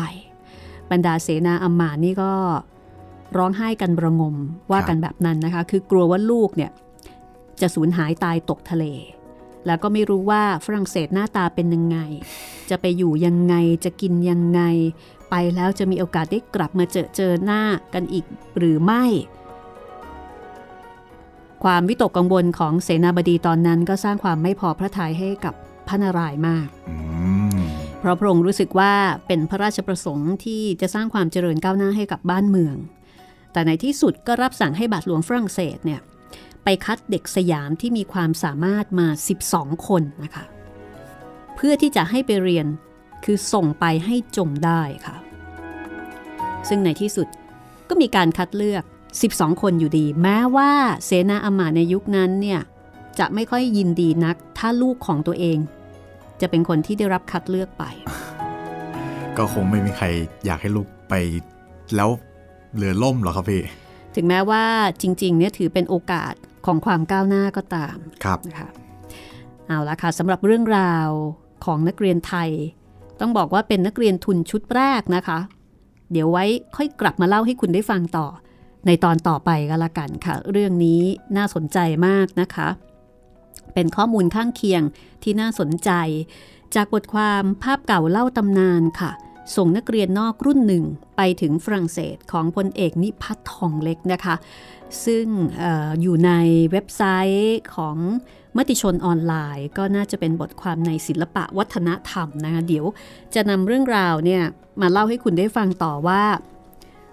C: บรรดาเสนาอัมมาตย์นี่ก็ร้องไห้กันประงมว่ากันแบบนั้นนะคะ คือกลัวว่าลูกเนี่ยจะสูญหายตายตกทะเล แล้วก็ไม่รู้ว่าฝรั่งเศสหน้าตาเป็นยังไง จะไปอยู่ยังไงจะกินยังไง ไปแล้วจะมีโอกาสได้กลับมาเจอเจอหน้ากันอีกหรือไม่ ความวิตกกังวลของเสนาบดีตอนนั้นก็สร้างความไม่พอพระทัยให้กับพระนารายมาก
B: อืม
C: เพราะพระองค์รู้สึกว่าเป็นพระราชประสงค์ที่จะสร้างความเจริญก้าวหน้าให้กับบ้านเมือง แต่ในที่สุดก็รับสั่งให้บาทหลวงฝรั่งเศสเนี่ยไปคัดเด็กสยามที่มีความสามารถมา 12 คนนะคะ เพื่อที่จะให้ไปเรียนคือส่งไปให้จงได้ค่ะ ซึ่งในที่สุดก็มีการคัดเลือก 12 คนอยู่ดี แม้ว่าเสนาอามาในยุคนั้นเนี่ยจะไม่ค่อยยินดีนักถ้าลูกของตัวเอง จะเป็นคนที่ได้รับคัดเลือกไป
B: ก็คงไม่มีใครอยากให้ลูกไปแล้วเรือล่มหรอกครับพี่
C: ถึงแม้ว่าจริงๆเนี่ยถือเป็นโอกาสของความก้าวหน้าก็ตาม
B: ครับ
C: นะคะเอาละค่ะสำหรับเรื่องราวของนักเรียนไทย ต้องบอกว่าเป็นนักเรียนทุนชุดแรกนะคะ เดี๋ยวไว้ค่อยกลับมาเล่าให้คุณได้ฟังต่อ ในตอนต่อไปก็แล้วกันค่ะ เรื่องนี้น่าสนใจมากนะคะ เป็นข้อมูลข้างเคียงที่น่าสนใจ จากบทความภาพเก่าเล่าตำนานค่ะ ส่งนักเรียนนอกรุ่นหนึ่งไปถึงฝรั่งเศสของพลเอกนิพัฒน์ทองเล็กนะคะ ซึ่งอออยู่ในเว็บไซต์ของมติชนออนไลน์ ก็น่าจะเป็นบทความในศิลปะวัฒนธรรมนะคะเดี๋ยวจะนำเรื่องราวเนี่ยมาเล่าให้คุณได้ฟังต่อว่า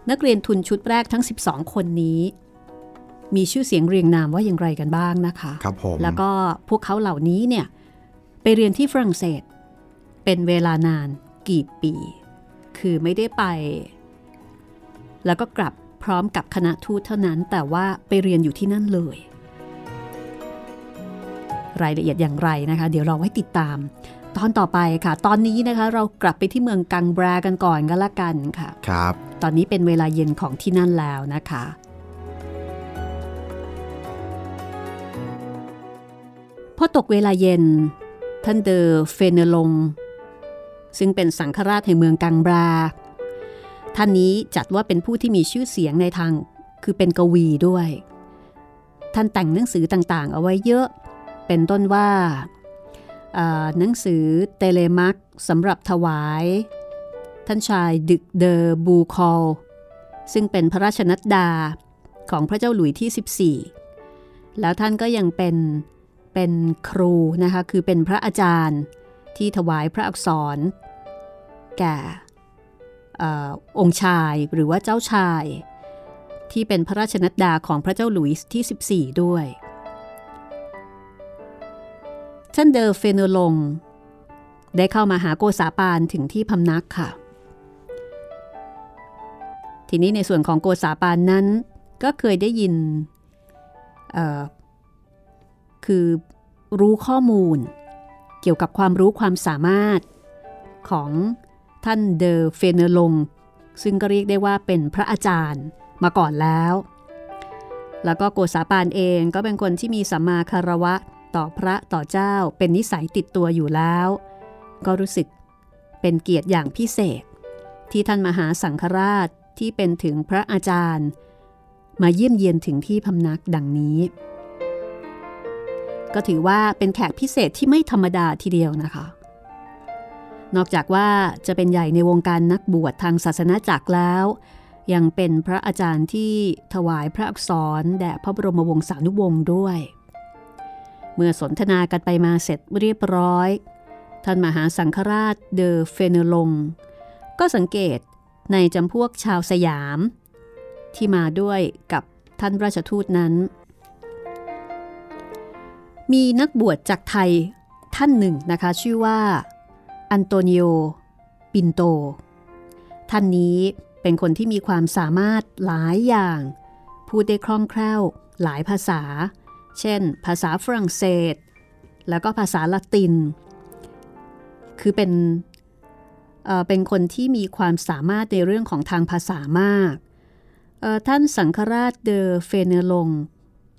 C: นักเรียนทุนชุดแรกทั้ง 12 คนนี้ มีชื่อเสียงเรียงนามว่าอย่างไรกันบ้างนะคะ
B: ครับผม
C: แล้วก็พวกเขาเหล่านี้เนี่ยไปเรียนที่ฝรั่งเศส เป็นเวลานานกี่ปี คือไม่ได้ไป แล้วก็กลับพร้อมกับคณะทูตเท่านั้น แต่ว่าไปเรียนอยู่ที่นั่นเลย รายละเอียดอย่างไรนะคะ เดี๋ยวเราไว้ติดตาม ตอนต่อไปค่ะ ตอนนี้นะคะ เรากลับไปที่เมืองกังบรากันก่อนก็แล้วกันค่ะ
B: ครับ
C: ตอนนี้เป็นเวลาเย็นของที่นั่นแล้วนะคะ พอตกเวลาเย็น ท่านเดอเฟเนลง ซึ่งเป็นสังฆราชแห่งเมืองกังบรา ท่านนี้จัดว่าเป็นผู้ที่มีชื่อเสียงในทางคือเป็นกวีด้วย ท่านแต่งหนังสือต่างๆ เอาไว้เยอะ เป็นต้นว่าหนังสือเตเลมักสำหรับถวาย ท่านชายดึกเดอบูคอล ซึ่งเป็นพระราชนัดดาของพระเจ้าหลุยที่ 14 แล้วท่านก็ยังเป็น เป็นครูนะคะคือเป็นพระอาจารย์ที่ถวายพระอักษร แก่ออองค์ชายหรือว่าเจ้าชาย ที่เป็นพระราชนัดดาของพระเจ้าหลุยส์ที่ 14 ด้วยท่านเดอเฟโนลง ได้เข้ามาหาโกษาปานถึงที่พำนักค่ะ ทีนี้ในส่วนของโกษาปานนั้นก็เคยได้ยิน คือรู้ข้อมูล เกี่ยวกับความรู้ความสามารถของท่านเดอเฟเนลง ซึ่งก็เรียกได้ว่าเป็นพระอาจารย์มาก่อนแล้ว แล้วก็โกษาปานเองก็เป็นคนที่มีสัมมาคารวะต่อพระต่อเจ้าเป็นนิสัยติดตัวอยู่แล้ว ก็รู้สึกเป็นเกียรติอย่างพิเศษ ที่ท่านมหาสังฆราชที่เป็นถึงพระอาจารย์ มาเยี่ยมเยียนถึงที่พำนักดังนี้ ก็ถือว่าเป็นแขกพิเศษที่ไม่ธรรมดาทีเดียวนะคะ นอกจากว่าจะเป็นใหญ่ในวงการนักบวชทางศาสนาจักรแล้ว ยังเป็นพระอาจารย์ที่ถวายพระอักษรแด่พระบรมวงศานุวงศ์ด้วย เมื่อสนทนากันไปมาเสร็จเรียบร้อย ท่านมหาสังฆราชเดอเฟเนลง ก็สังเกตในจำพวกชาวสยาม ที่มาด้วยกับท่านราชทูตนั้น มีนักบวชจากไทยท่านหนึ่งนะคะ ชื่อว่า อันโตนิโอ ปินโต ท่านนี้เป็นคนที่มีความสามารถหลายอย่าง พูดได้คล่องแคล่วหลายภาษา เช่น ภาษาฝรั่งเศส แล้วก็ภาษาละติน คือเป็นเเป็นคนที่มีความสามารถในเรื่องของทางภาษามาก ท่านสังฆราชเดอเฟเนลง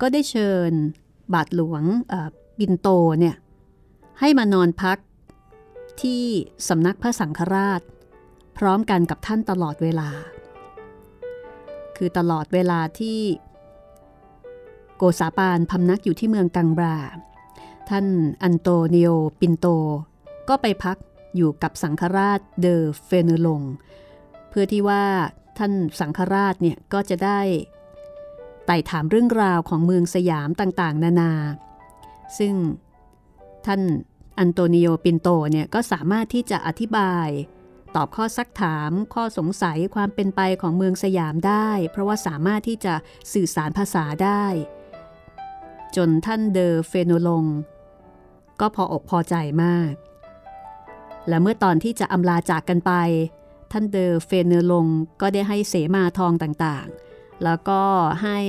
C: ก็ได้เชิญ บาทหลวงปินโตเนี่ยให้มานอนพักที่สำนักพระสังฆราช พร้อมกันกับท่านตลอดเวลา คือตลอดเวลาที่โกษาปานพำนักอยู่ที่เมืองกังบรา ท่านอันโตนิโอปินโต ก็ไปพักอยู่กับสังฆราชเดอเฟเนลง เพื่อที่ว่าท่านสังฆราชเนี่ยก็จะได้ ไต่ถามเรื่องราวของเมืองสยามต่างๆ นานา ซึ่งท่านอันโตนิโอปินโตเนี่ยก็สามารถที่จะอธิบาย ตอบข้อซักถามข้อสงสัยความเป็นไปของเมืองสยามได้ เพราะว่าสามารถที่จะสื่อสารภาษาได้ จนท่านเดอเฟเนลง ก็พออกพอใจมาก และเมื่อตอนที่จะอำลาจากกันไป ท่านเดอเฟเนลงก็ได้ให้เสมาทองต่างๆ แล้วก็ให้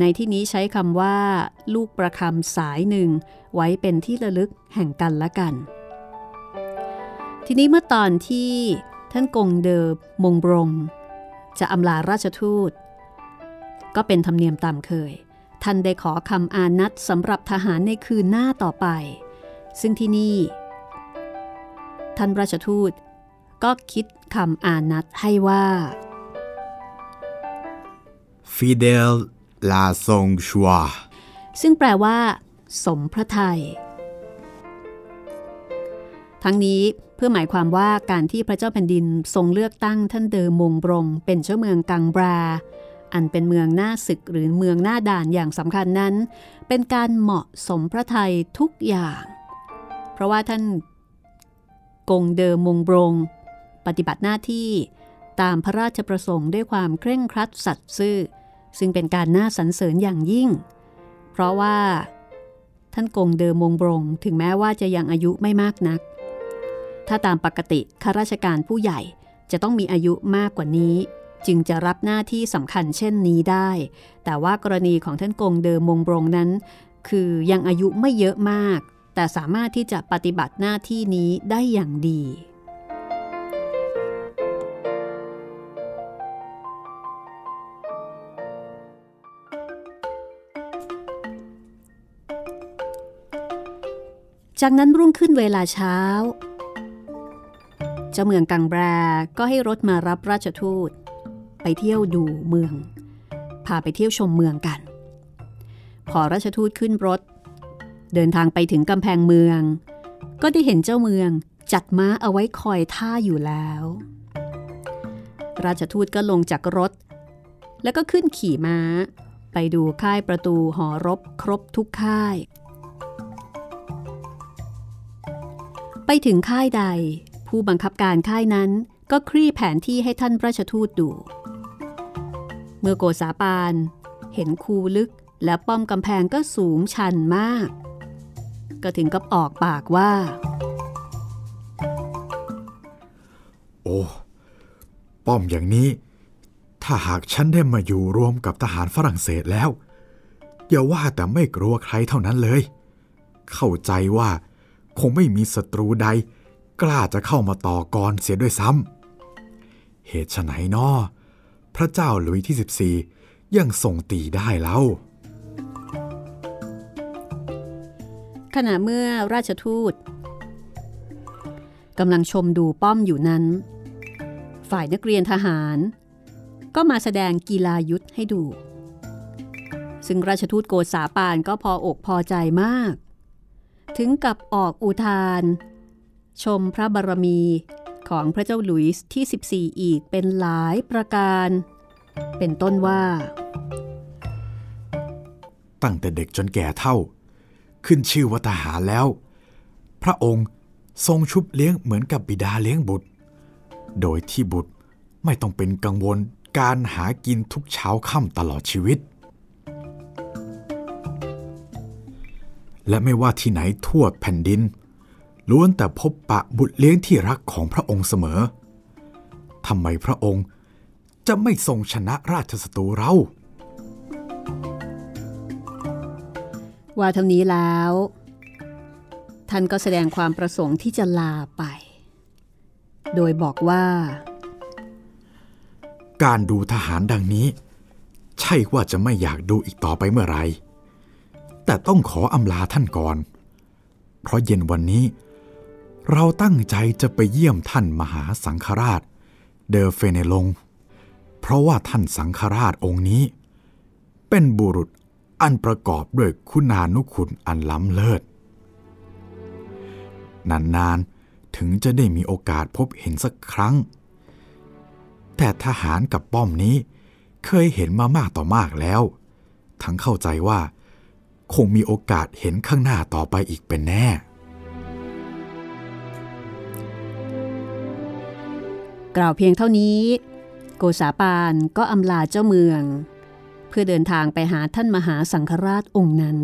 C: ในที่นี้ใช้คำว่าลูกประคำสายหนึ่ง ไว้เป็นที่ระลึกแห่งกันและกัน ทีนี้เมื่อตอนที่ท่านกงเดอมงบรงจะอำลาราชทูต ก็เป็นธรรมเนียมตามเคย ท่านได้ขอคำอาณัติสำหรับทหารในคืนหน้าต่อไป ซึ่งที่นี่ ท่านราชทูตก็คิดคำอานัดให้ว่า
B: Fidel ลาซงชัว
C: ซึ่งแปลว่า สมพระไทยทั้งนี้เพื่อหมายความว่าการที่พระเจ้าแผ่นดินทรงเลือกตั้งท่านเดิมมงบรงเป็นเจ้าเมืองกังบรา อันเป็นเมืองหน้าศึกหรือเมืองหน้าด่านอย่างสำคัญนั้น เป็นการเหมาะสมพระไทยทุกอย่าง เพราะว่าท่านกงเดิมมงบรง ปฏิบัติหน้าที่ตามพระราชประสงค์ด้วยความเคร่งครัดสัตย์ซื่อ ซึ่งเป็นการน่าสรรเสริญอย่างยิ่ง เพราะว่า ท่านกงเดิมมงบรง ถึงแม้ว่าจะยังอายุไม่มากนัก ถ้าตามปกติข้าราชการผู้ใหญ่จะต้องมีอายุมากกว่านี้ จึงจะรับหน้าที่สำคัญเช่นนี้ได้ แต่ว่ากรณีของท่านกงเดิมมงบรงนั้น คือยังอายุไม่เยอะมาก แต่สามารถที่จะปฏิบัติหน้าที่นี้ได้อย่างดี จากนั้นรุ่งขึ้นเวลาเช้า เจ้าเมืองกังแบรก็ให้รถมารับราชทูต ไปเที่ยวดูเมือง พาไปเที่ยวชมเมืองกัน พอราชทูตขึ้นรถ เดินทางไปถึงกำแพงเมือง ก็ได้เห็นเจ้าเมืองจัดม้าเอาไว้คอยท่าอยู่แล้ว ราชทูตก็ลงจากรถ แล้วก็ขึ้นขี่ม้า ไปดูค่ายประตูหอรบครบทุกค่าย ไปถึงค่ายใด ผู้บังคับการค่ายนั้นก็คลี่แผนที่ให้ท่านราชทูตดู เมื่อโกษาปานเห็นคูลึกและป้อมกำแพงก็สูงชันมาก ก็ถึงกับออกปากว่า
B: โอ้ ป้อมอย่างนี้ ถ้าหากฉันได้มาอยู่รวมกับทหารฝรั่งเศสแล้ว อย่าว่าแต่ไม่กลัวใครเท่านั้นเลย เข้าใจว่า คงไม่มีศัตรูใด กล้าจะเข้ามาต่อกรเสียด้วยซ้ำ เหตุไฉนนอพระเจ้าหลุยที่ 14 ยังทรงตีได้แล้ว
C: ขณะเมื่อราชทูตกำลังชมดูป้อมอยู่นั้น ฝ่ายนักเรียนทหาร ก็มาแสดงกีฬายุทธให้ดู ซึ่งราชทูตโกษาปานก็พออกพอใจมาก ถึงกับออกอุทาน ชมพระบารมีของพระเจ้าหลุยส์ที่ 14 อีกเป็นหลายประการ เป็นต้นว่า
B: ตั้งแต่เด็กจนแก่เท่า ขึ้นชื่อว่าทหารแล้ว พระองค์ทรงชุบเลี้ยงเหมือนกับบิดาเลี้ยงบุตร โดยที่บุตรไม่ต้องเป็นกังวลการหากินทุกเช้าค่ำตลอดชีวิต และไม่ว่าที่ไหนทั่วแผ่นดิน ล้วนแต่พบปะบุตรเลี้ยงที่รักของพระองค์เสมอทำไมพระองค์จะไม่ทรงชนะราชสตูเรา
C: ว่าเท่านี้แล้ว ท่านก็แสดงความประสงค์ที่จะลาไป โดยบอกว่า
B: การดูทหารดังนี้ ใช่ว่าจะไม่อยากดูอีกต่อไปเมื่อไร แต่ต้องขออำลาท่านก่อน เพราะเย็นวันนี้ เราตั้งใจจะไปเยี่ยมท่านมหาสังฆราช เดอเฟเนลง เพราะว่าท่านสังฆราชองค์นี้ เป็นบุรุษอันประกอบด้วยคุณานุคุณอันล้ำเลิศ นานๆ ถึงจะได้มีโอกาสพบเห็นสักครั้ง แต่ทหารกับป้อมนี้เคยเห็นมามากต่อมากแล้ว ทั้งเข้าใจว่า คงมีโอกาสเห็นข้างหน้าต่อไปอีกเป็นแน่
C: กล่าวเพียงเท่านี้ โกษาปานก็อำลาเจ้าเมือง เพื่อเดินทางไปหาท่านมหาสังฆราชองค์นั้น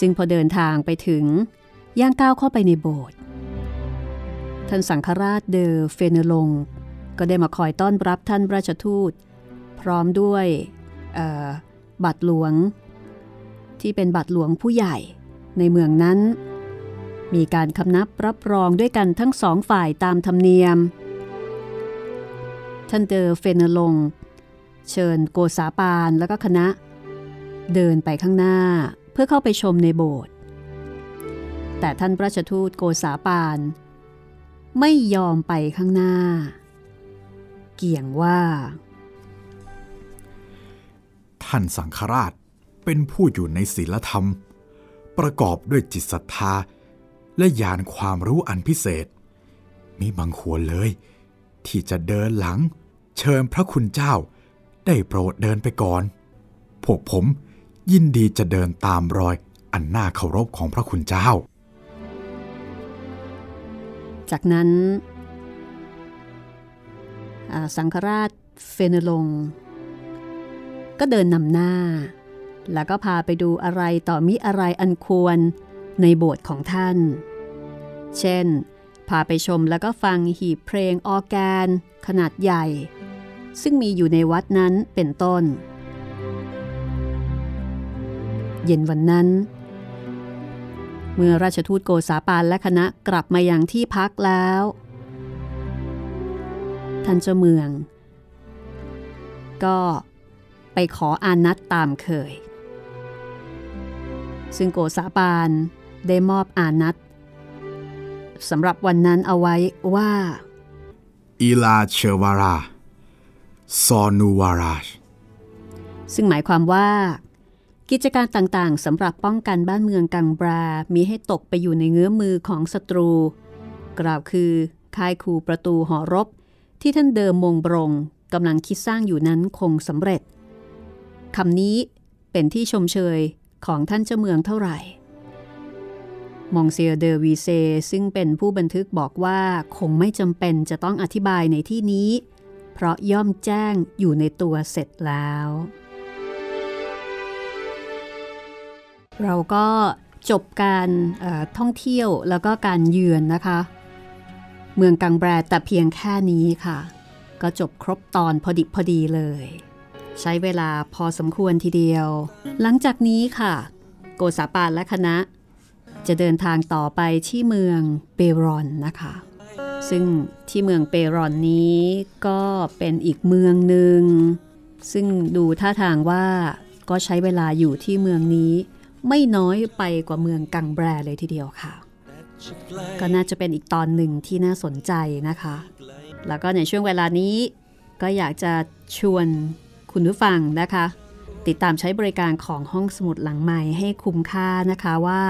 C: ซึ่งพอเดินทางไปถึงย่างก้าวเข้าไปในโบสถ์ท่านสังฆราชเดอเฟเนลง ก็ได้มาคอยต้อนรับท่านราชทูต พร้อมด้วย บาทหลวง ที่เป็นบาทหลวงผู้ใหญ่ในเมืองนั้น มีการคำนับรับรองด้วยกันทั้งสองฝ่ายตามธรรมเนียม ท่านเดอเฟเนลง เชิญโกษาปานแล้วก็คณะ เดินไปข้างหน้าเพื่อเข้าไปชมในโบสถ์แต่ท่านพระชทูตโกษาปานไม่ยอมไปข้างหน้า เกี่ยงว่า
B: ท่านสังฆราชเป็นผู้อยู่ในศีลธรรม ประกอบด้วยจิตศรัทธา และญาณความรู้อันพิเศษ มิบังควรเลย ที่จะเดินหลัง เชิญพระคุณเจ้า ได้โปรดเดินไปก่อน พวกผมยินดีจะเดินตามรอยอันน่าเคารพของพระคุณเจ้า
C: จากนั้น สังฆราชเฟเนลง ก็เดินนำหน้า แล้วก็พาไปดูอะไรต่อมิอะไรอันควรในโบสถ์ของท่าน เช่น พาไปชมแล้วก็ฟังหีบเพลงออแกน ขนาดใหญ่ ซึ่งมีอยู่ในวัดนั้นเป็นต้น เย็นวันนั้น เมื่อราชทูตโกษาปานและคณะกลับมาอย่างที่พักแล้ว ท่านเจ้าเมือง ก็ ไปขออานัตตามเคย ซึ่งโกษาปานได้มอบอานัตสำหรับวันนั้นเอาไว้ว่า
B: อีลาเชวาราซอนูวาราช
C: ซึ่งหมายความว่า กิจการต่างๆสำหรับป้องกันบ้านเมืองกังบรา มีให้ตกไปอยู่ในเงื้อมือของศัตรู กล่าวคือค่ายคูประตูหอรบ ที่ท่านเดิมมงบรงกำลังคิดสร้างอยู่นั้นคงสำเร็จ คำนี้เป็นที่ชมเชยของท่านเจ้าเมืองเท่าไหร่ มองเซียเดอวีเซซึ่งเป็นผู้บันทึกบอกว่าคงไม่จำเป็นจะต้องอธิบายในที่นี้ เพราะย่อมแจ้งอยู่ในตัวเสร็จแล้ว เราก็จบการท่องเที่ยวแล้วก็การเยือนนะคะ เมืองกังแบรแต่เพียงแค่นี้ค่ะ ก็จบครบตอนพอดิบพอดีเลย ใช้เวลาพอสมควรทีเดียว หลังจากนี้ค่ะ โกษาปานและคณะ จะเดินทางต่อไปที่เมืองเปรอนนะคะ ซึ่งที่เมืองเปรอนนี้ก็เป็นอีกเมืองหนึ่ง ซึ่งดูท่าทางว่าก็ใช้เวลาอยู่ที่เมืองนี้ ไม่น้อยไปกว่าเมืองกังแบรเลยทีเดียวค่ะ ก็น่าจะเป็นอีกตอนหนึ่งที่น่าสนใจนะคะ แล้วก็ในช่วงเวลานี้ก็อยากจะชวน คุณผู้ฟังนะคะ ติดตามใช้บริการของห้องสมุดหลังใหม่ให้คุ้มค่านะคะว่า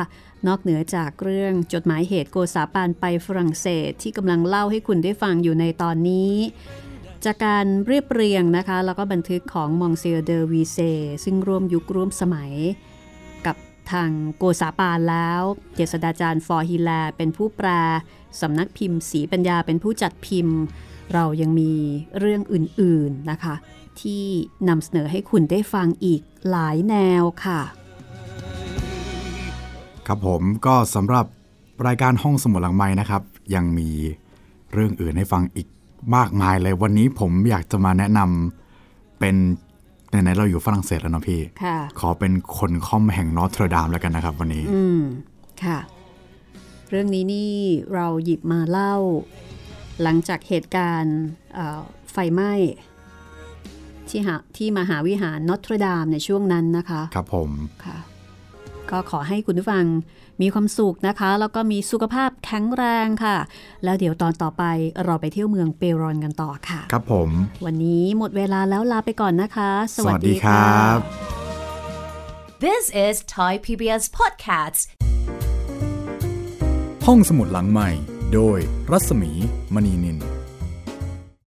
C: นอกเหนือจากเรื่องจดหมายเหตุโกษาปานไปฝรั่งเศสที่กำลังเล่าให้คุณได้ฟังอยู่ในตอนนี้ จากการเรียบเรียงนะคะ แล้วก็บันทึกของมองเซียเดอวีเซซึ่งร่วมยุคร่วมสมัย กับทางโกษาปานแล้วเจษดาจารย์ฟอร์ฮิแลเป็นผู้แปลสำนักพิมพ์สีปัญญาเป็นผู้จัดพิมพ์ เรายังมีเรื่องอื่นๆนะคะ ที่นำเสนอให้คุณได้ฟังอีกหลายแนวค่ะ
B: ครับผมก็สำหรับรายการห้องสมุดหลังไม้นะครับ ยังมีเรื่องอื่นให้ฟังอีกมากมายเลยวันนี้ผมอยากจะมาแนะนเป็นไหนๆเราอยู่ฝรั่งเศสแล้วเนาะพี่
C: ค่ะ
B: ขอเป็นคนค่อมแห่งนอตเทอร์ดามแล้วกันนะครับวันนี้
C: อืม ค่ะ เรื่องนี้นี่เราหยิบมาเล่า หลังจากเหตุการณ์เอ่อไฟไหม้ ที่หาที่มหาวิหารนอตเทอร์ดามในช่วงนั้นนะคะ
B: ครับผม
C: ค่ะ ก็ขอให้คุณผู้ฟังมีความสุขนะคะ แล้วก็มีสุขภาพแข็งแรงค่ะ แล้วเดี๋ยวตอนต่อไปเราไปเที่ยวเมืองเปรอนกันต่อค่ะ
B: ครับผม
C: วันนี้หมดเวลาแล้วลาไปก่อนนะคะ สวัส
B: สวัสดี
C: ดี
B: ครั
C: ค่ะ
B: บ
A: This is Thai PBS Podcasts.
B: ห้องสมุดหลังใหม่ โดยรัศมีมณีนิน